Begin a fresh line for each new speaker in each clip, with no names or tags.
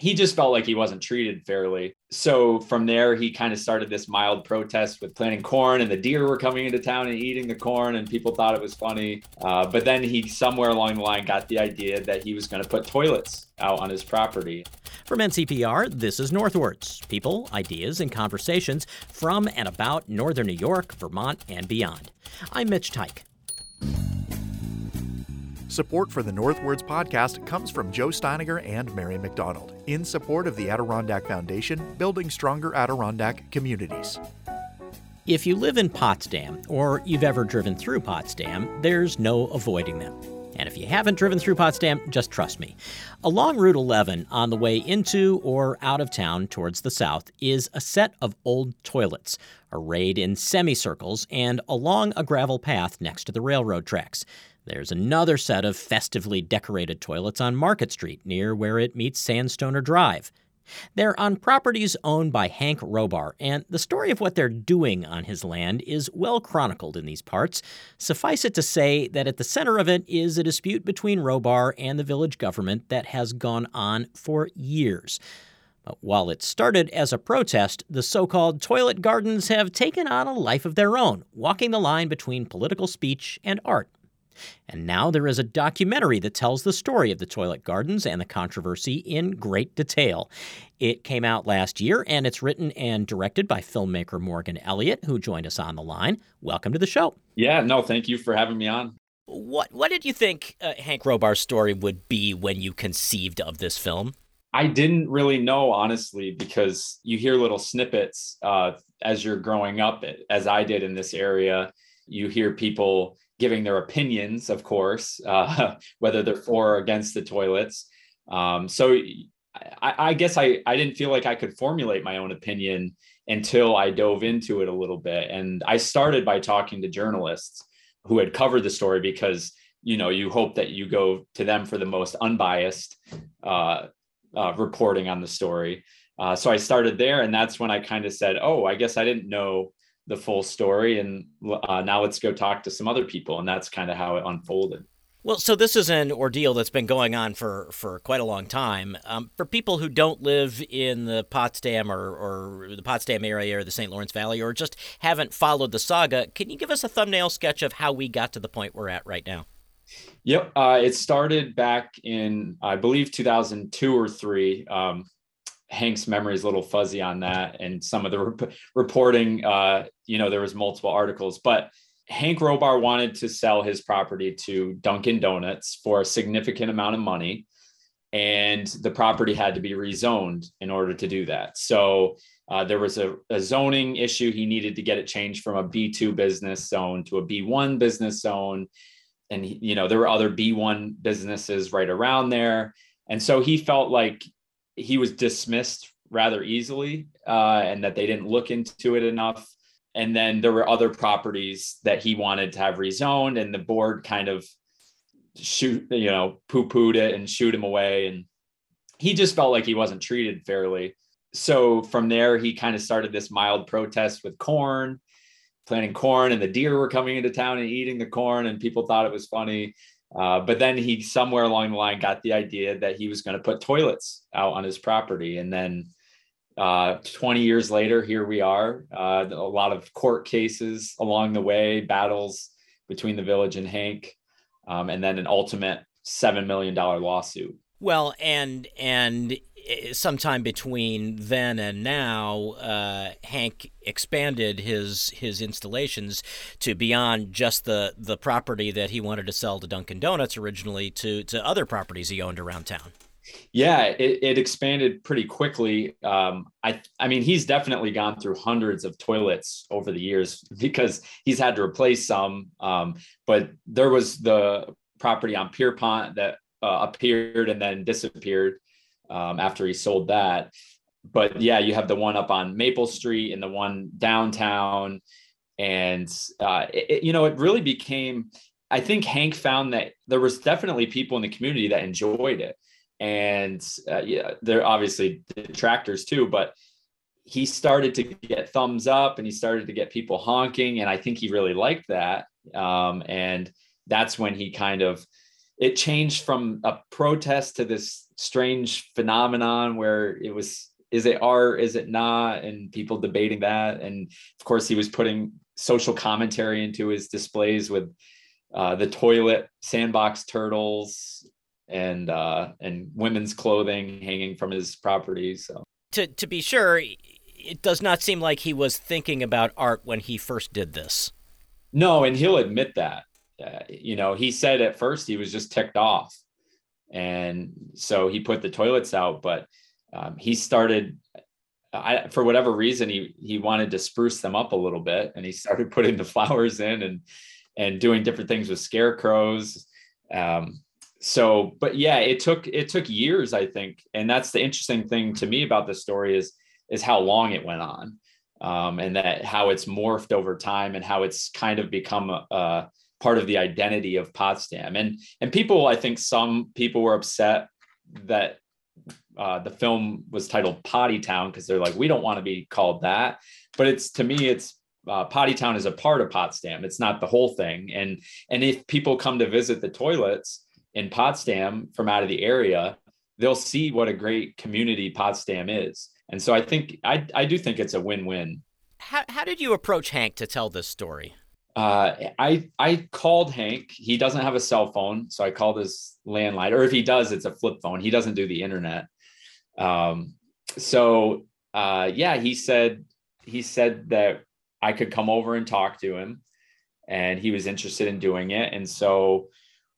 he just felt like he wasn't treated fairly. So from there, he kind of started this mild protest with planting corn, and the deer were coming into town and eating the corn, and people thought it was funny. Uh, but then he, somewhere along the line, got the idea that he was going to put toilets out on his property.
From NCPR, this is Northwards people, ideas, and conversations from and about Northern New York, Vermont, and beyond. I'm Mitch Teich.
Support for the Northwards podcast comes from Joe Steiniger and Mary McDonald in support of the Adirondack Foundation, building stronger Adirondack communities.
If you live in Potsdam or you've ever driven through Potsdam, there's no avoiding them. And if you haven't driven through Potsdam, just trust me. Along Route 11, on the way into or out of town towards the south, is a set of old toilets, arrayed in semicircles and along a gravel path next to the railroad tracks. There's another set of festively decorated toilets on Market Street, near where it meets Sandstoner Drive. They're on properties owned by Hank Robar, and the story of what they're doing on his land is well chronicled in these parts. Suffice it to say that at the center of it is a dispute between Robar and the village government that has gone on for years. But while it started as a protest, the so called toilet gardens have taken on a life of their own, walking the line between political speech and art. And now there is a documentary that tells the story of the toilet gardens and the controversy in great detail. It came out last year and it's written and directed by filmmaker Morgan Elliott, who joined us on the line. Welcome to the show.
Yeah, no, thank you for having me on.
What what did you think uh, Hank Robar's story would be when you conceived of this film?
I didn't really know, honestly, because you hear little snippets uh, as you're growing up, as I did in this area. You hear people giving their opinions, of course, uh, whether they're for or against the toilets. Um, so I, I, guess I, I didn't feel like I could formulate my own opinion until I dove into it a little bit. And I started by talking to journalists who had covered the story because you know you hope that you go to them for the most unbiased uh, uh, reporting on the story. Uh, so I started there, and that's when I kind of said, "Oh, I guess I didn't know the full story and uh, now let's go talk to some other people. And that's kind of how it unfolded.
Well so this is an ordeal that's been going on for for quite a long time. Um, for people who don't live in the potsdam or, or the potsdam area or the st lawrence valley or just haven't followed the saga can you give us a thumbnail sketch of how we got to the point we're at right now?
Yep, uh, it started back in I believe 2002 or three. Um, Hank's memory is a little fuzzy on that, and some of the rep- reporting, uh, you know, there was multiple articles, but Hank Robar wanted to sell his property to Dunkin' Donuts for a significant amount of money, and the property had to be rezoned in order to do that. So uh, there was a, a, zoning issue. He needed to get it changed from a B2 business zone to a B1 business zone. And, you know, there were other B1 businesses right around there. And so he felt like he was dismissed rather easily uh, and that they didn't look into it enough. And then there were other properties that he wanted to have rezoned, and the board kind of shoot, you know, poo pooed it and shoot him away. And he just felt like he wasn't treated fairly. So from there, he kind of started this mild protest with corn, planting corn, and the deer were coming into town and eating the corn, and people thought it was funny. Uh, but then he somewhere along the line got the idea that he was going to put toilets out on his property. And then uh, 20 years later, here we are. Uh, a lot of court cases along the way, battles between the village and Hank, um, and then an ultimate $7 million lawsuit.
Well, and and sometime between then and now, uh, Hank expanded his his installations to beyond just the the property that he wanted to sell to Dunkin' Donuts originally to to other properties he owned around town.
Yeah, it, it expanded pretty quickly. Um, I I mean, he's definitely gone through hundreds of toilets over the years because he's had to replace some. Um, but there was the property on Pierrepont that uh, appeared and then disappeared um, after he sold that. But yeah, you have the one up on Maple Street and the one downtown. And, uh, it, you know, it really became, I think Hank found that there was definitely people in the community that enjoyed it. And uh, yeah, they're obviously detractors too, but he started to get thumbs up and he started to get people honking. And I think he really liked that. Um, and that's when he kind of, it changed from a protest to this strange phenomenon where it was is it art? Is it not? And people debating that. And of course he was putting social commentary into his displays with uh, the toilet sandbox turtles and uh, and women's clothing hanging from his property. So
to to be sure it does not seem like he was thinking about art when he first did this.
No and he'll admit that uh, you know he said at first he was just ticked off. And so he put the toilets out but um, he started I, for whatever reason he he wanted to spruce them up a little bit and he started putting the flowers in and and doing different things with scarecrows. Um, so but yeah it took it took years i think. And that's the interesting thing to me about this story is is how long it went on um, and that how it's morphed over time and how it's kind of become a, a part of the identity of potsdam and and people i think some people were upset that uh, the film was titled Potty Town because they're like, we don't want to be called that. But it's to me, it's uh, Potty Town is a part of Potsdam. It's not the whole thing. And and if people come to visit the toilets in Potsdam from out of the area, they'll see what a great community Potsdam is. And so I think I I do think it's a win-win.
How how did you approach Hank to tell this story?
Uh, I I called Hank. He doesn't have a cell phone, so I called his landline. Or if he does, it's a flip phone. He doesn't do the internet. Um, so uh, yeah, he said he said that I could come over and talk to him, and he was interested in doing it. And so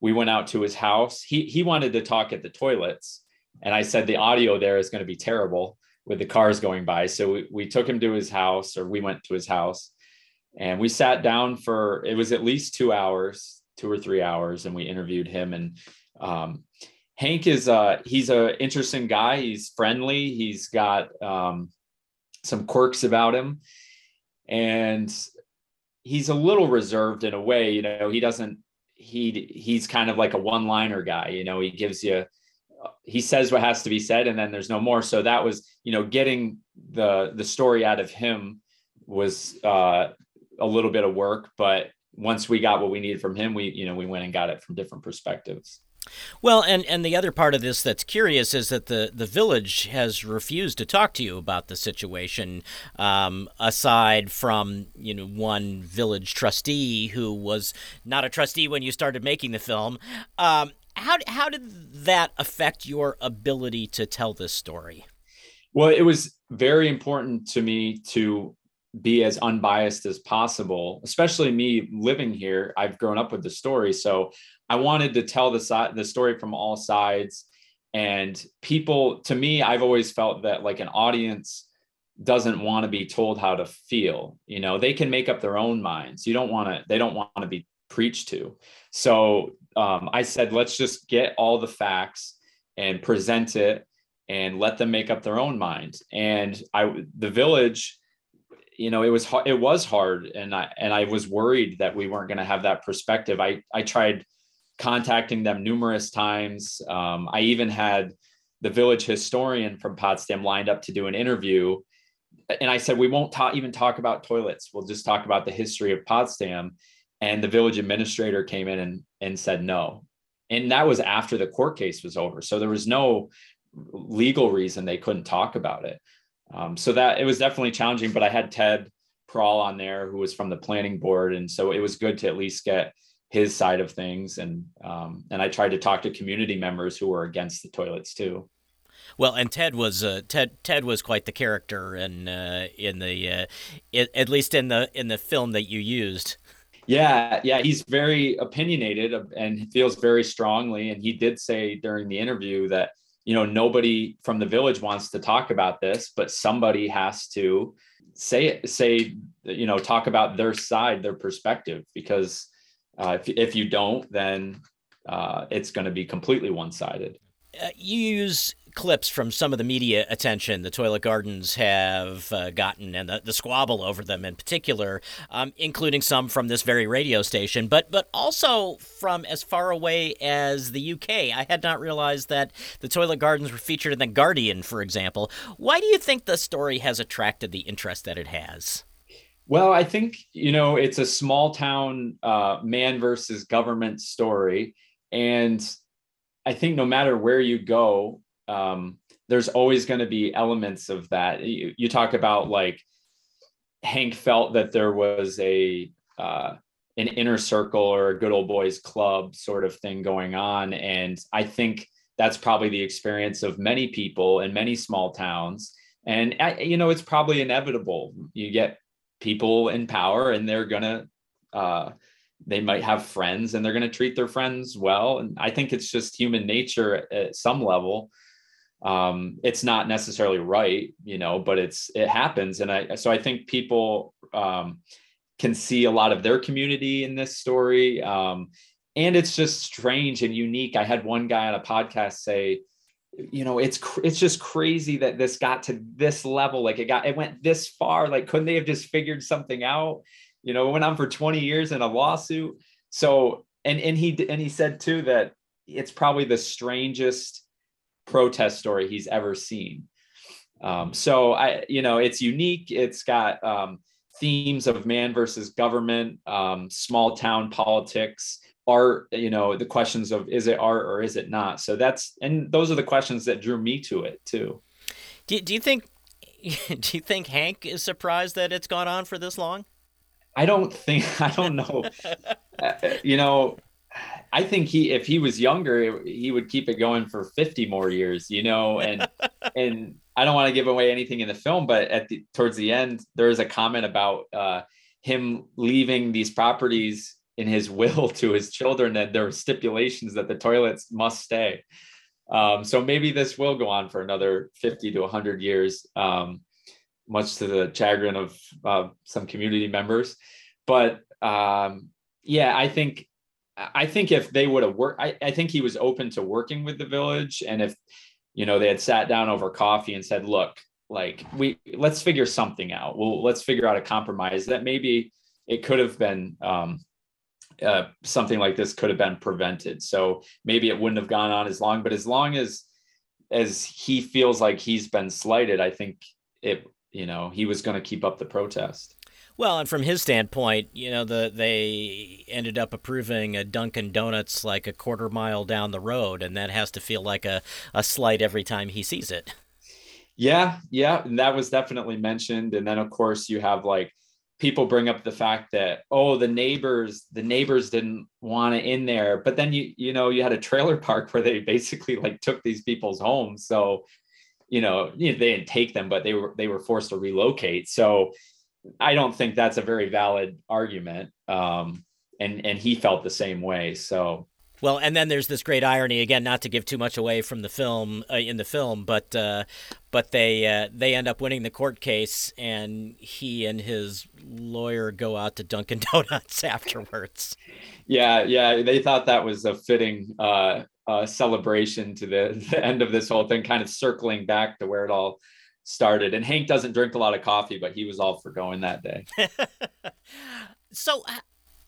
we went out to his house. He he wanted to talk at the toilets, and I said the audio there is going to be terrible with the cars going by. So we, we took him to his house, or we went to his house, and we sat down for it was at least two hours, two or three hours, and we interviewed him and. Um, Hank is uh he's a interesting guy. He's friendly. He's got um, some quirks about him, and he's a little reserved in a way. You know, he doesn't he he's kind of like a one-liner guy. You know, he gives you he says what has to be said, and then there's no more. So that was you know getting the the story out of him was uh, a little bit of work, but once we got what we needed from him, we you know we went and got it from different perspectives.
Well, and, and the other part of this that's curious is that the, the village has refused to talk to you about the situation, um, aside from you know one village trustee who was not a trustee when you started making the film. Um, how how did that affect your ability to tell this story?
Well, it was very important to me to be as unbiased as possible especially me living here i've grown up with the story so I wanted to tell the side the story from all sides. And people, to me, I've always felt that like an audience doesn't want to be told how to feel. You know, they can make up their own minds. You don't want to, they don't want to be preached to. So um, I said, let's just get all the facts and present it and let them make up their own mind. And I, the village, you know, it was it was hard, and I and I was worried that we weren't going to have that perspective. I I tried contacting them numerous times. Um, I even had the village historian from Potsdam lined up to do an interview. And I said, we won't talk, even talk about toilets. We'll just talk about the history of Potsdam. And the village administrator came in and, and said no. And that was after the court case was over. So there was no legal reason they couldn't talk about it. Um, so that it was definitely challenging, but I had Ted Prawl on there who was from the planning board. And so it was good to at least get his side of things and um, and I tried to talk to community members who were against the toilets too.
Well, and Ted was uh, Ted Ted was quite the character in uh, in the uh, it, at least in the in the film that you used.
Yeah, yeah, he's very opinionated and feels very strongly. And he did say during the interview that you know nobody from the village wants to talk about this, but somebody has to say it, say you know talk about their side, their perspective, because uh, if, if you don't, then uh, it's going to be completely one sided.
Uh, you use clips from some of the media attention the Toilet Gardens have uh, gotten and the, the, squabble over them in particular, um, including some from this very radio station, but but also from as far away as the UK. I had not realized that the Toilet Gardens were featured in The Guardian, for example. Why do you think the story has attracted the interest that it has?
Well, I think you know it's a small town uh, man versus government story, and I think no matter where you go, um, there's always going to be elements of that. You, you, talk about like Hank felt that there was a uh, an inner circle or a good old boys club sort of thing going on, and I think that's probably the experience of many people in many small towns. And you know, it's probably inevitable. You get people in power, and they're gonna uh, they might have friends and they're going to treat their friends well. And i think it's just human nature at some level. Um, it's not necessarily right you know but it's it happens. And i so i think people um, can see a lot of their community in this story. Um, and it's just strange and unique. I had one guy on a podcast say you know it's it's just crazy that this got to this level. Like it got it went this far. Like couldn't they have just figured something out you know, it went on for 20 years in a lawsuit. So, and and he and he said too that it's probably the strangest protest story he's ever seen. Um, so I, you know, it's unique. It's got um, themes of man versus government, um, small town politics, art. You know, the questions of is it art or is it not? So that's and those are the questions that drew me to it too.
Do, do you think? Do you think Hank is surprised that it's gone on for this long?
I don't think I don't know. Uh, you know, I think he if he was younger, he would keep it going for 50 more years, you know, and and I don't want to give away anything in the film, but at the towards the end, there is a comment about uh, him leaving these properties in his will to his children that there are stipulations that the toilets must stay. Um, so maybe this will go on for another 50 to 100 years. Um, much to the chagrin of uh, some community members. But um, yeah, I think I think if they would have worked, I, I think he was open to working with the village, and if you know they had sat down over coffee and said, "Look, like we let's figure something out. Well, let's figure out a compromise that maybe it could have been." Um, uh, something like this could have been prevented. So maybe it wouldn't have gone on as long. But as long as as he feels like he's been slighted, I think it you know he was going to keep up the protest.
Well, and from his standpoint, you know, the they ended up approving a Dunkin' Donuts like a quarter mile down the road, and that has to feel like a, a slight every time he sees it.
Yeah, yeah, and that was definitely mentioned. And then of course you have like people bring up the fact that oh the neighbors the neighbors didn't want it in there but then you you know you had a trailer park where they basically like took these people's homes so you know, they didn't take them, but they were they were forced to relocate. So I don't think that's a very valid argument. Um, and and he felt the same way. So
well, and then there's this great irony again, not to give too much away from the film uh, in the film, but uh, but they uh, they end up winning the court case, and he and his lawyer go out to Dunkin' Donuts afterwards.
Yeah, yeah, they thought that was a fitting uh, celebration to the, the end of this whole thing, kind of circling back to where it all started. And Hank doesn't drink a lot of coffee, but he was all for going that day.
so,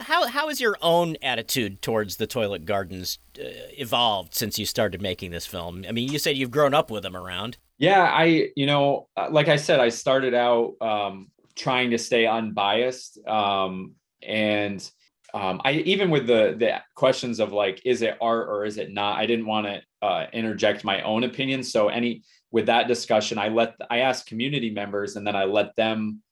how how has your own attitude towards the toilet gardens uh, evolved since you started making this film? I mean, you said you've grown up with them around.
Yeah, I you know, uh, like I said, I started out um, trying to stay unbiased, um, and um, I even with the the questions of like, is it art or is it not? I didn't want to uh, interject my own opinion. So any with that discussion, I let I asked community members and then I let them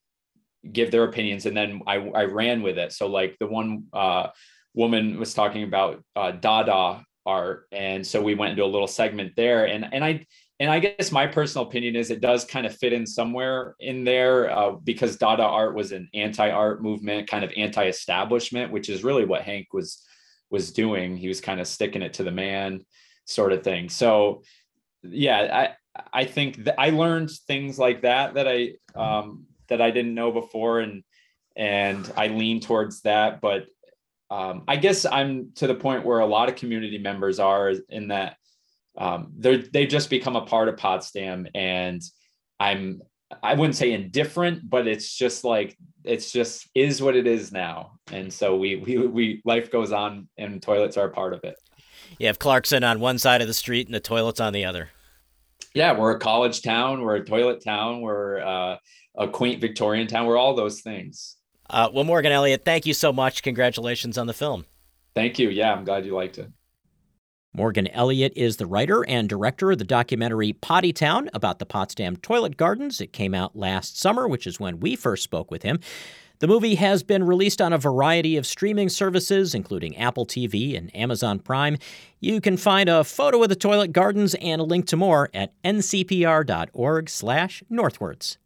give their opinions and then I I ran with it. So like the one uh, woman was talking about uh, Dada art, and so we went into a little segment there, and and I and I guess my personal opinion is it does kind of fit in somewhere in there uh, because Dada art was an anti-art movement, kind of anti-establishment, which is really what Hank was was doing. He was kind of sticking it to the man, sort of thing. So, yeah, I I think that I learned things like that that I um, that I didn't know before, and and I lean towards that. But um, I guess I'm to the point where a lot of community members are in that um, they they just become a part of Potsdam, and I'm I wouldn't say indifferent, but it's just like it's just is what it is now, and so we we we life goes on, and toilets are a part of it.
You have Clarkson on one side of the street and the toilets on the other.
Yeah, we're a college town. We're a toilet town. We're uh, a quaint Victorian town. We're all those things.
Uh, well, Morgan Elliott, thank you so much. Congratulations on the film.
Thank you. Yeah, I'm glad you liked it.
Morgan Elliott is the writer and director of the documentary Potty Town about the Potsdam toilet gardens. It came out last summer, which is when we first spoke with him. The movie has been released on a variety of streaming services, including Apple TV and Amazon Prime. You can find a photo of the toilet gardens and a link to more at ncpr.org/northwards.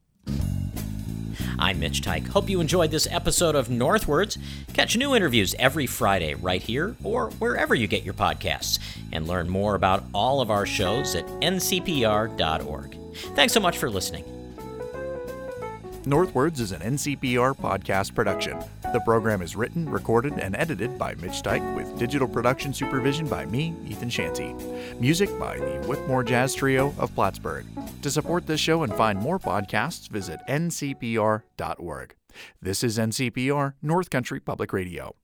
I'm Mitch Teich. Hope you enjoyed this episode of Northwards. Catch new interviews every Friday right here or wherever you get your podcasts, and learn more about all of our shows at ncpr.org. Thanks so much for listening.
Northwards is an NCPR podcast production. The program is written, recorded, and edited by Mitch Dyke with digital production supervision by me, Ethan Shanty. Music by the Whitmore Jazz Trio of Plattsburgh. To support this show and find more podcasts, visit ncpr.org. This is NCPR, North Country Public Radio.